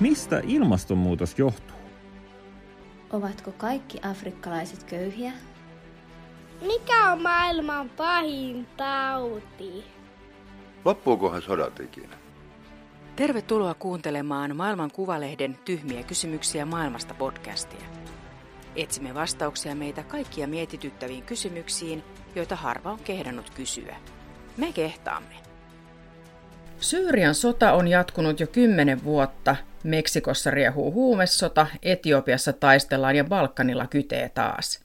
Mistä ilmastonmuutos johtuu? Ovatko kaikki afrikkalaiset köyhiä? Mikä on maailman pahin tauti? Loppuukohan sodat ikinä? Tervetuloa kuuntelemaan Maailman Kuvalehden Tyhmiä kysymyksiä maailmasta podcastia. Etsimme vastauksia meitä kaikkia mietityttäviin kysymyksiin, joita harva on kehdannut kysyä. Me kehtaamme. Syyrian sota on jatkunut jo kymmenen vuotta. Meksikossa riehuu huumesota, Etiopiassa taistellaan ja Balkanilla kytee taas.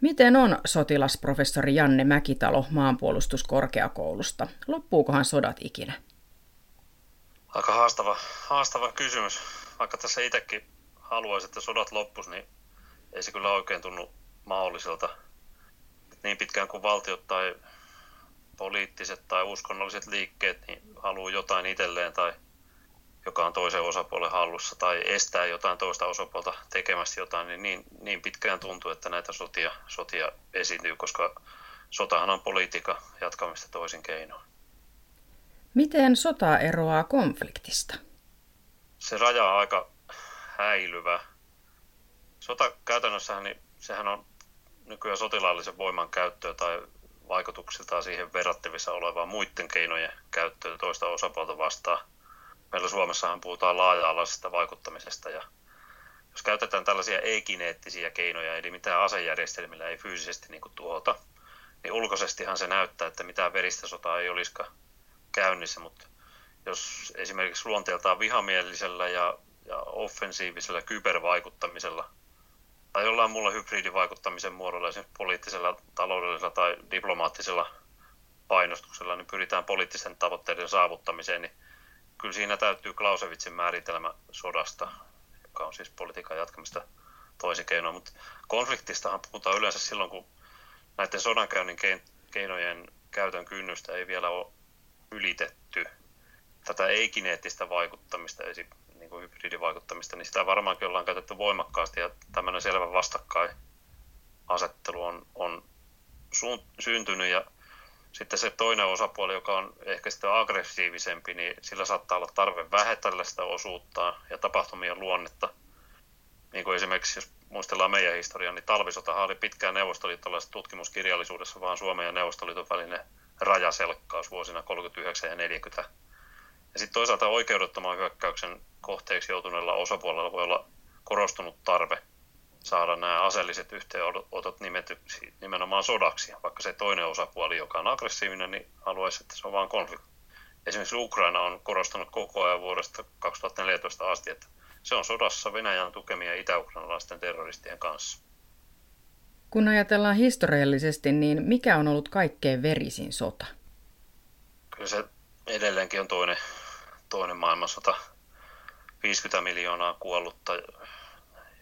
Miten on sotilasprofessori Janne Mäkitalo maanpuolustuskorkeakoulusta? Loppuukohan sodat ikinä? Aika haastava, haastava kysymys. Vaikka tässä itsekin haluaisi, että sodat loppus, niin ei se kyllä oikein tunnu mahdolliselta. Niin pitkään kuin valtiot tai poliittiset tai uskonnolliset liikkeet niin haluaa jotain itselleen tai joka on toisen osapuolen hallussa tai estää jotain toista osapuolta tekemästä jotain, niin, niin niin pitkään tuntuu, että näitä sotia, sotia esiintyy, koska sotahan on politiikka jatkamista toisin keinoin. Miten sota eroaa konfliktista? Se raja on aika häilyvä. Sota käytännössähän, niin sehän on nykyään sotilaallisen voiman käyttöä tai vaikutuksiltaan siihen verrattavissa olevaa muiden keinojen käyttöä toista osapuolta vastaan. Meillä Suomessahan puhutaan laaja-alaisesta vaikuttamisesta ja jos käytetään tällaisia ei-kineettisiä keinoja, eli mitään asejärjestelmillä ei fyysisesti niin kuin tuhota, niin ulkoisestihan se näyttää, että mitään veristä sotaa ei olisikaan käynnissä, mutta jos esimerkiksi luonteeltaan vihamielisellä ja, ja offensiivisella kybervaikuttamisella tai jollain muulla hybridivaikuttamisen muodolla, esimerkiksi poliittisella, taloudellisella tai diplomaattisella painostuksella, niin pyritään poliittisten tavoitteiden saavuttamiseen, niin kyllä siinä täytyy Clausewitzin määritelmä sodasta, joka on siis politiikan jatkamista toisin keinoin, mutta konfliktistahan puhutaan yleensä silloin, kun näiden sodankäynnin keinojen käytön kynnystä ei vielä ole ylitetty. Tätä ei-kineettistä vaikuttamista, esim niin kuin hybridivaikuttamista, niin sitä varmaankin ollaan käytetty voimakkaasti ja tämmöinen selvä vastakkainasettelu on, on suun, syntynyt ja sitten se toinen osapuoli, joka on ehkä sitten aggressiivisempi, niin sillä saattaa olla tarve vähetellä sitä osuutta ja tapahtumien luonnetta. Niin kuin esimerkiksi, jos muistellaan meidän historiaa, niin talvisotahan oli pitkään neuvostoliittolaisessa tutkimuskirjallisuudessa vaan Suomen ja Neuvostoliiton välinen rajaselkkaus vuosina 39 ja 40. Ja sitten toisaalta oikeudettoman hyökkäyksen kohteeksi joutuneella osapuolella voi olla korostunut tarve saada nämä aseelliset yhteenotot nimetyksi nimenomaan sodaksi, vaikka se toinen osapuoli, joka on aggressiivinen, niin haluaisi, että se on vain konflikti. Esimerkiksi Ukraina on korostanut koko ajan vuodesta 2014 asti, että se on sodassa Venäjän tukemia itä-ukrainalaisten terroristien kanssa. Kun ajatellaan historiallisesti, niin mikä on ollut kaikkein verisin sota? Kyllä se edelleenkin on toinen, toinen maailmansota. 50 miljoonaa kuollutta,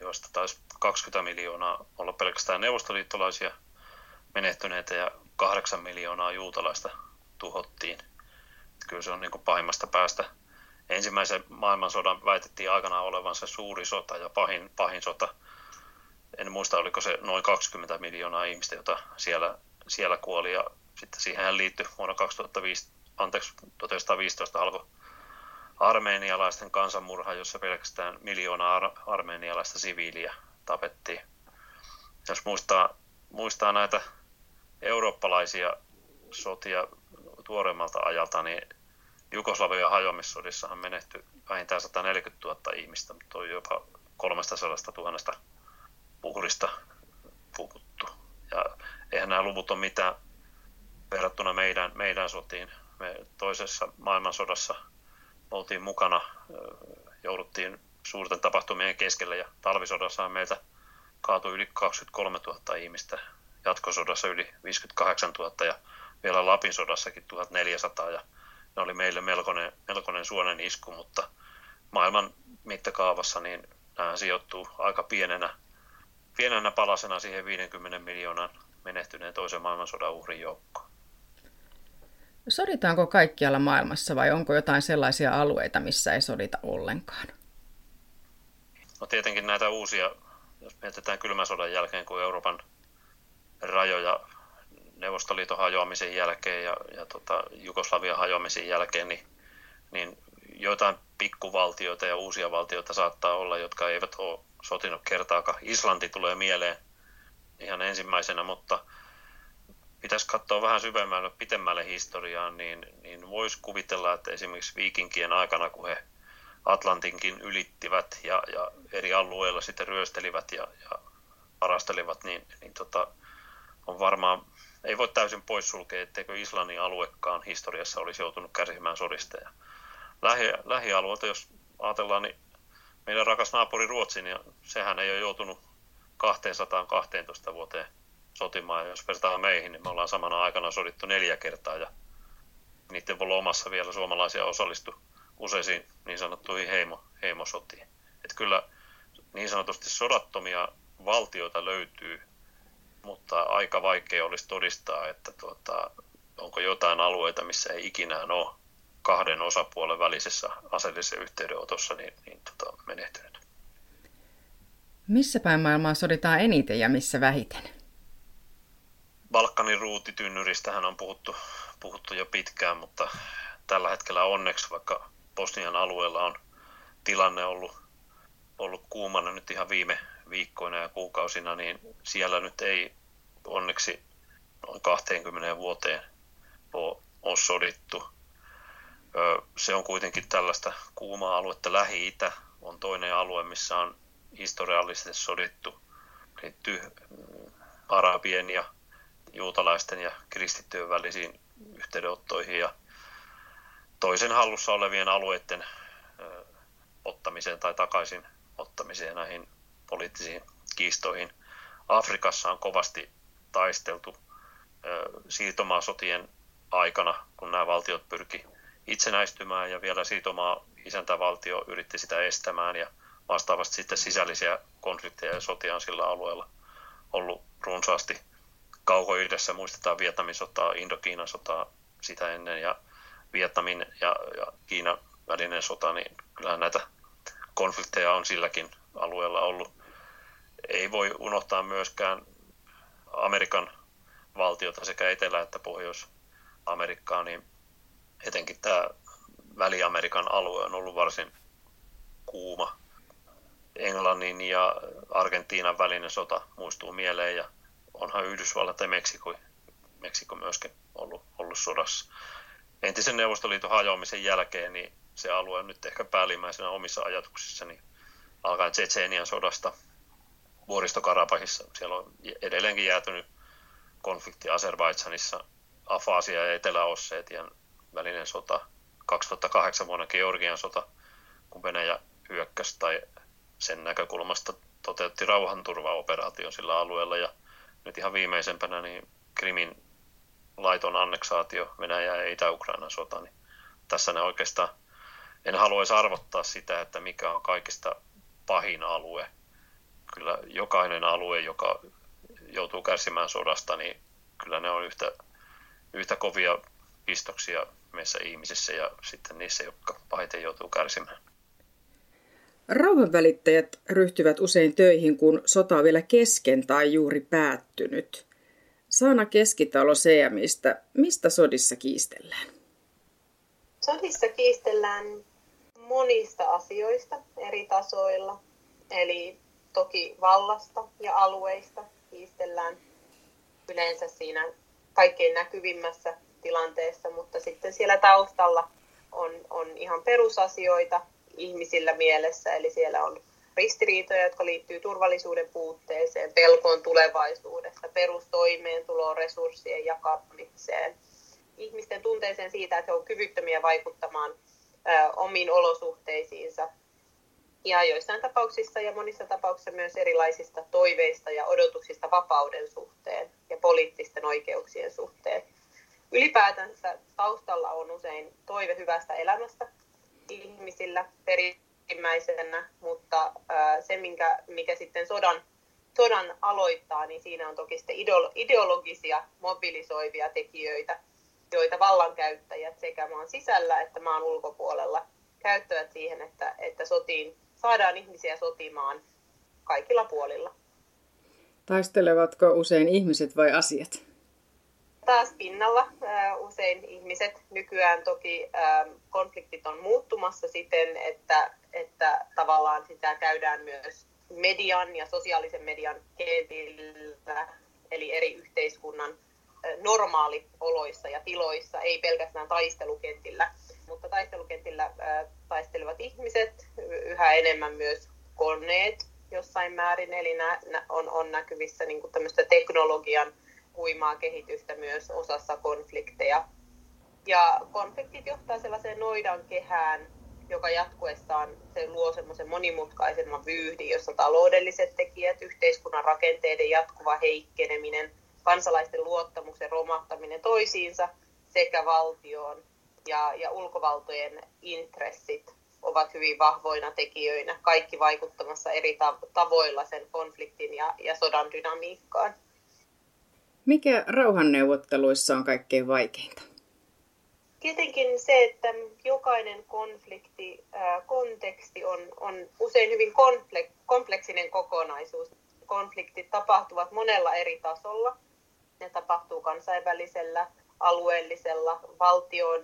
joista taisi 20 miljoonaa olla pelkästään neuvostoliittolaisia menehtyneitä ja 8 miljoonaa juutalaista tuhottiin. Kyllä se on niin kuin pahimmasta päästä. Ensimmäisen maailmansodan väitettiin aikanaan olevan se suuri sota ja pahin, pahin sota. En muista, oliko se noin 20 miljoonaa ihmistä, jota siellä, siellä kuoli. Ja sitten siihen liittyi vuonna 2005, anteeksi, 1915 alkoi armeenialaisten kansanmurha, jossa pelkästään miljoona ar- armeenialaista siviiliä tapettiin. Jos muistaa, muistaa näitä eurooppalaisia sotia tuoreemmalta ajalta, niin Jugoslavian hajoamissodissahan menehtyi vähintään 140 000 ihmistä, mutta on jopa 300 000 uhrista puhuttu. Ja eihän nämä luvut ole mitään verrattuna meidän, meidän sotiin. Me toisessa maailmansodassa – oltiin mukana, jouduttiin suurten tapahtumien keskellä ja talvisodassa meiltä kaatui yli 23 000 ihmistä, jatkosodassa yli 58 000 ja vielä Lapin sodassakin 1400 ja ne oli meille melkoinen, melkoinen suonen isku, mutta maailman mittakaavassa niin nämä sijoittuu aika pienenä, pienenä palasena siihen 50 miljoonan menehtyneen toisen maailmansodan uhrin joukkoon. Soditaanko kaikkialla maailmassa vai onko jotain sellaisia alueita, missä ei sodita ollenkaan? No tietenkin näitä uusia, jos mietitään kylmän sodan jälkeen, kun Euroopan rajoja Neuvostoliiton hajoamisen jälkeen ja, ja tota, Jugoslavian hajoamisen jälkeen, niin, niin joitain pikkuvaltioita ja uusia valtioita saattaa olla, jotka eivät ole sotinut kertaakaan. Islanti tulee mieleen ihan ensimmäisenä, mutta pitäisi katsoa vähän syvemmälle, pitemmälle historiaan, niin, niin voisi kuvitella, että esimerkiksi viikinkien aikana, kun he Atlantinkin ylittivät ja, ja eri alueilla sitten ryöstelivät ja, ja varastelivat, niin, niin tota, on varmaan, ei voi täysin poissulkea, etteikö Islannin aluekaan historiassa olisi joutunut kärsimään sodista. Ja lähi, lähialueelta, jos ajatellaan, niin meidän rakas naapuri Ruotsi, niin sehän ei ole joutunut 212 vuoteen sotimaan. Jos vertaa meihin, niin me ollaan samana aikana sodittu neljä kertaa ja niiden voi olla omassa vielä suomalaisia osallistu useisiin niin sanottuihin heimo, heimosotiin. Että kyllä niin sanotusti sodattomia valtioita löytyy, mutta aika vaikea olisi todistaa, että tuota, onko jotain alueita, missä ei ikinä ole kahden osapuolen välisessä aseellisessa yhteydenotossa niin, niin tota, menehtynyt. Missä päin maailmaa soditaan eniten ja missä vähiten? Balkanin ruutitynnyristähän on puhuttu, puhuttu jo pitkään, mutta tällä hetkellä onneksi, vaikka Bosnian alueella on tilanne ollut, ollut kuumana nyt ihan viime viikkoina ja kuukausina, niin siellä nyt ei onneksi noin 20 vuoteen ole, sodittu. Se on kuitenkin tällaista kuumaa aluetta. Lähi-Itä on toinen alue, missä on historiallisesti sodittu. Liittyy arabien ja juutalaisten ja kristittyjen välisiin yhteydenottoihin ja toisen hallussa olevien alueiden ottamiseen tai takaisin ottamiseen näihin poliittisiin kiistoihin. Afrikassa on kovasti taisteltu siirtomaasotien aikana, kun nämä valtiot pyrki itsenäistymään ja vielä siirtomaa isäntävaltio yritti sitä estämään ja vastaavasti sitten sisällisiä konflikteja ja sotia on sillä alueella ollut runsaasti. Kauko-idässä muistetaan Vietnamin sotaa, Indokiinan sotaa sitä ennen ja Vietnamin ja, ja Kiinan välinen sota, niin kyllähän näitä konflikteja on silläkin alueella ollut. Ei voi unohtaa myöskään Amerikan valtiota sekä Etelä- että Pohjois-Amerikkaa, niin etenkin tämä Väli-Amerikan alue on ollut varsin kuuma. Englannin ja Argentiinan välinen sota muistuu mieleen ja onhan Yhdysvallat ja Meksiko, Meksiko myöskin ollut, ollut sodassa entisen Neuvostoliiton hajoamisen jälkeen, niin se alue on nyt ehkä päällimmäisenä omissa ajatuksissani alkaen Tsetseenian sodasta vuoristokarapahissa. Siellä on edelleenkin jäätynyt konflikti Azerbaidsanissa, Afasia ja Etelä-Osseetian välinen sota, 2008 vuonna Georgian sota, kun Venäjä hyökkäsi tai sen näkökulmasta toteutti rauhanturvaoperaation sillä alueella ja nyt ihan viimeisempänä niin Krimin laiton anneksaatio, Venäjä ja Itä-Ukrainan sota, niin tässä ne oikeastaan, en haluaisi arvottaa sitä, että mikä on kaikista pahin alue. Kyllä jokainen alue, joka joutuu kärsimään sodasta, niin kyllä ne on yhtä, yhtä kovia pistoksia meissä ihmisissä ja sitten niissä, jotka pahiten joutuu kärsimään. Rauhanvälittäjät ryhtyvät usein töihin, kun sota on vielä kesken tai juuri päättynyt. Saana Keskitalo CMistä. Mistä sodissa kiistellään? Sodissa kiistellään monista asioista eri tasoilla. Eli toki vallasta ja alueista kiistellään yleensä siinä kaikkein näkyvimmässä tilanteessa, mutta sitten siellä taustalla on, on ihan perusasioita ihmisillä mielessä, eli siellä on ristiriitoja, jotka liittyy turvallisuuden puutteeseen, pelkoon tulevaisuudesta, perustoimeentuloon, resurssien jakamiseen, ihmisten tunteeseen siitä, että he ovat kyvyttömiä vaikuttamaan omiin olosuhteisiinsa. Ja joissain tapauksissa ja monissa tapauksissa myös erilaisista toiveista ja odotuksista vapauden suhteen ja poliittisten oikeuksien suhteen. Ylipäätänsä taustalla on usein toive hyvästä elämästä ihmisillä, peri ensimmäisenä, mutta se, minkä, mikä sitten sodan, sodan aloittaa, niin siinä on toki sitten ideologisia mobilisoivia tekijöitä, joita vallankäyttäjät sekä maan sisällä että maan ulkopuolella käyttävät siihen, että, että sotiin, saadaan ihmisiä sotimaan kaikilla puolilla. Taistelevatko usein ihmiset vai asiat? taas pinnalla. Usein ihmiset nykyään toki konfliktit on muuttumassa siten, että, että tavallaan sitä käydään myös median ja sosiaalisen median kentillä, eli eri yhteiskunnan normaalioloissa ja tiloissa, ei pelkästään taistelukentillä. Mutta taistelukentillä taistelevat ihmiset, yhä enemmän myös koneet jossain määrin, eli on, on näkyvissä niin kuin teknologian huimaa kehitystä myös osassa konflikteja. Ja konfliktit johtaa sellaiseen noidan kehään, joka jatkuessaan se luo semmoisen monimutkaisemman vyyhdin, jossa taloudelliset tekijät, yhteiskunnan rakenteiden jatkuva heikkeneminen, kansalaisten luottamuksen romahtaminen toisiinsa sekä valtioon ja, ja ulkovaltojen intressit ovat hyvin vahvoina tekijöinä, kaikki vaikuttamassa eri tavoilla sen konfliktin ja, ja sodan dynamiikkaan. Mikä rauhanneuvotteluissa on kaikkein vaikeinta? Tietenkin se, että jokainen konflikti, konteksti on, on usein hyvin kompleksinen kokonaisuus. Konfliktit tapahtuvat monella eri tasolla. Ne tapahtuu kansainvälisellä, alueellisella, valtion,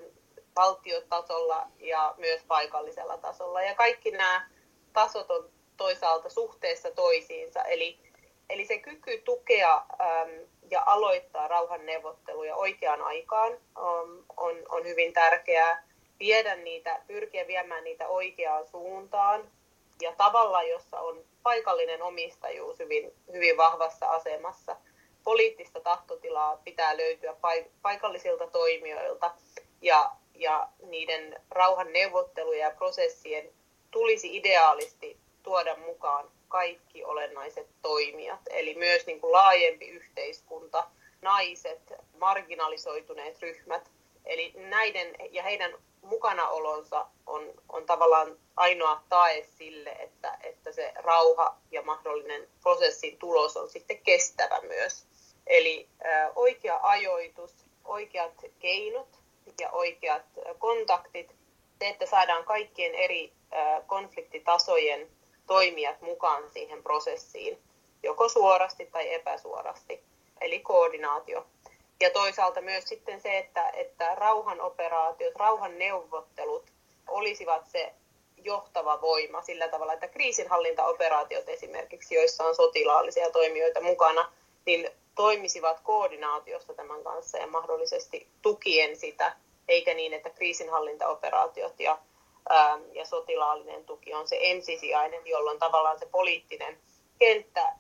valtiotasolla ja myös paikallisella tasolla. Ja kaikki nämä tasot on toisaalta suhteessa toisiinsa. Eli, eli se kyky tukea ja aloittaa rauhanneuvotteluja oikeaan aikaan on, on, on hyvin tärkeää. Viedä niitä, pyrkiä viemään niitä oikeaan suuntaan ja tavalla, jossa on paikallinen omistajuus hyvin, hyvin vahvassa asemassa. Poliittista tahtotilaa pitää löytyä paikallisilta toimijoilta ja, ja niiden rauhanneuvottelujen ja prosessien tulisi ideaalisti tuoda mukaan kaikki olennaiset toimijat, eli myös niin kuin laajempi yhteiskunta, naiset, marginalisoituneet ryhmät. Eli näiden ja heidän mukanaolonsa on, on tavallaan ainoa tae sille, että, että se rauha ja mahdollinen prosessin tulos on sitten kestävä myös. Eli ä, oikea ajoitus, oikeat keinot ja oikeat kontaktit, se, että saadaan kaikkien eri konfliktitasojen toimijat mukaan siihen prosessiin, joko suorasti tai epäsuorasti, eli koordinaatio. Ja toisaalta myös sitten se, että, että rauhanoperaatiot, rauhanneuvottelut olisivat se johtava voima sillä tavalla, että kriisinhallintaoperaatiot esimerkiksi, joissa on sotilaallisia toimijoita mukana, niin toimisivat koordinaatiossa tämän kanssa ja mahdollisesti tukien sitä, eikä niin, että kriisinhallintaoperaatiot ja ja sotilaallinen tuki on se ensisijainen, jolloin tavallaan se poliittinen kenttä äh,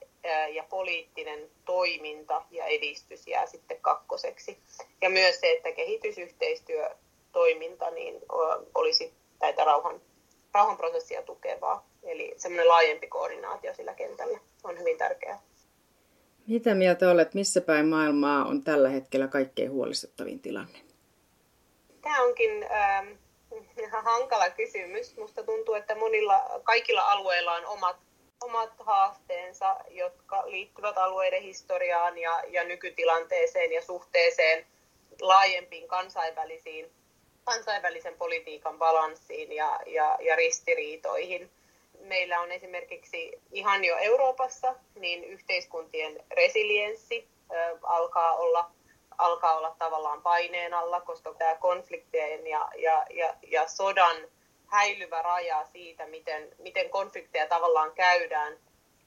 ja poliittinen toiminta ja edistys jää sitten kakkoseksi. Ja myös se, että kehitysyhteistyötoiminta niin olisi näitä rauhan, rauhanprosessia tukevaa. Eli semmoinen laajempi koordinaatio sillä kentällä on hyvin tärkeää. Mitä mieltä olet, missä päin maailmaa on tällä hetkellä kaikkein huolestuttavin tilanne? Tämä onkin ähm, ihan hankala kysymys. Musta tuntuu, että monilla, kaikilla alueilla on omat, omat haasteensa, jotka liittyvät alueiden historiaan ja, ja nykytilanteeseen ja suhteeseen laajempiin kansainvälisiin, kansainvälisen politiikan balanssiin ja, ja, ja ristiriitoihin. Meillä on esimerkiksi ihan jo Euroopassa niin yhteiskuntien resilienssi ö, alkaa olla alkaa olla tavallaan paineen alla, koska tämä konfliktien ja, ja, ja, ja sodan häilyvä raja siitä, miten, miten konflikteja tavallaan käydään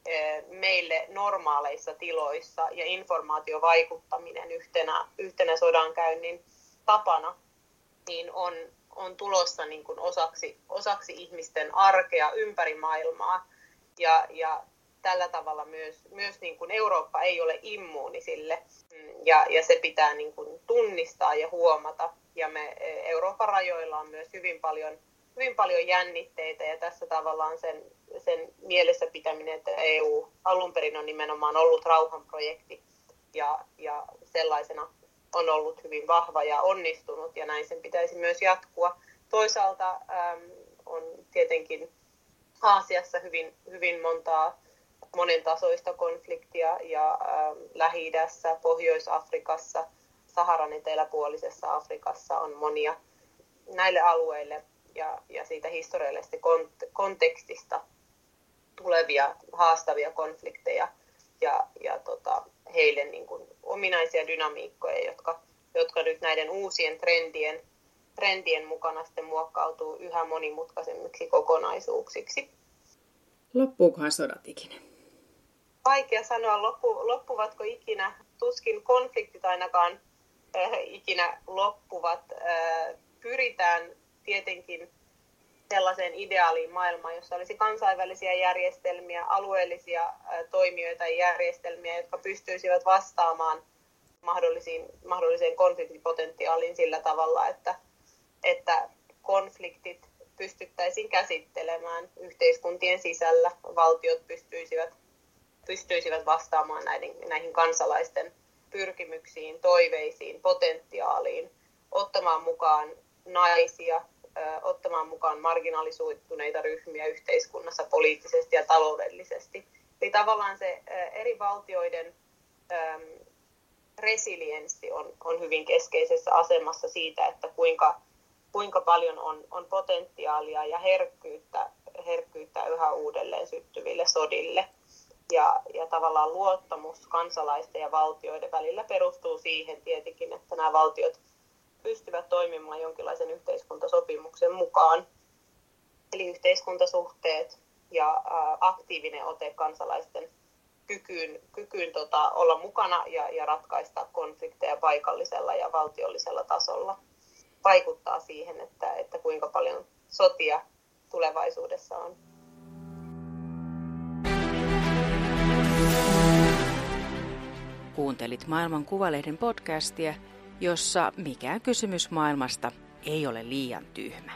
eh, meille normaaleissa tiloissa ja informaatiovaikuttaminen yhtenä, yhtenä sodankäynnin tapana, niin on, on tulossa niin kuin osaksi, osaksi ihmisten arkea ympäri maailmaa. Ja, ja tällä tavalla myös, myös niin kuin Eurooppa ei ole immuuni sille ja, ja se pitää niin kuin tunnistaa ja huomata. Ja me e, Euroopan rajoilla on myös hyvin paljon, hyvin paljon jännitteitä ja tässä tavallaan sen, sen mielessä pitäminen, että EU alun perin on nimenomaan ollut rauhanprojekti ja, ja sellaisena on ollut hyvin vahva ja onnistunut ja näin sen pitäisi myös jatkua. Toisaalta äm, on tietenkin Aasiassa hyvin, hyvin montaa monen tasoista konfliktia ja äh, Lähi-idässä, Pohjois-Afrikassa, Saharan eteläpuolisessa Afrikassa on monia näille alueille ja, ja siitä historiallisesta kont- kontekstista tulevia haastavia konflikteja. Ja, ja tota, heille niin kuin ominaisia dynamiikkoja, jotka, jotka nyt näiden uusien trendien, trendien mukana sitten muokkautuu yhä monimutkaisemmiksi kokonaisuuksiksi. Loppuukohan sodat ikinä? Vaikea sanoa, loppu, loppuvatko ikinä. Tuskin konfliktit ainakaan äh, ikinä loppuvat. Äh, pyritään tietenkin sellaiseen ideaaliin maailmaan, jossa olisi kansainvälisiä järjestelmiä, alueellisia toimijoita ja järjestelmiä, jotka pystyisivät vastaamaan mahdollisiin, mahdolliseen konfliktipotentiaaliin sillä tavalla, että, että konfliktit pystyttäisiin käsittelemään yhteiskuntien sisällä, valtiot pystyisivät, pystyisivät vastaamaan näihin, näihin kansalaisten pyrkimyksiin, toiveisiin, potentiaaliin, ottamaan mukaan naisia, ottamaan mukaan marginalisoituneita ryhmiä yhteiskunnassa poliittisesti ja taloudellisesti. Eli tavallaan se eri valtioiden resilienssi on, on hyvin keskeisessä asemassa siitä, että kuinka, kuinka paljon on, on potentiaalia ja herkkyyttä, herkkyyttä yhä uudelleen syttyville sodille. Ja, ja tavallaan luottamus kansalaisten ja valtioiden välillä perustuu siihen tietenkin, että nämä valtiot pystyvät toimimaan jonkinlaisen yhteiskuntasopimuksen mukaan. Eli yhteiskuntasuhteet ja aktiivinen ote kansalaisten kykyyn, kykyyn tota, olla mukana ja, ja ratkaista konflikteja paikallisella ja valtiollisella tasolla vaikuttaa siihen, että, että kuinka paljon sotia tulevaisuudessa on. Kuuntelit Maailman Kuvalehden podcastia – jossa mikään kysymys maailmasta ei ole liian tyhmä.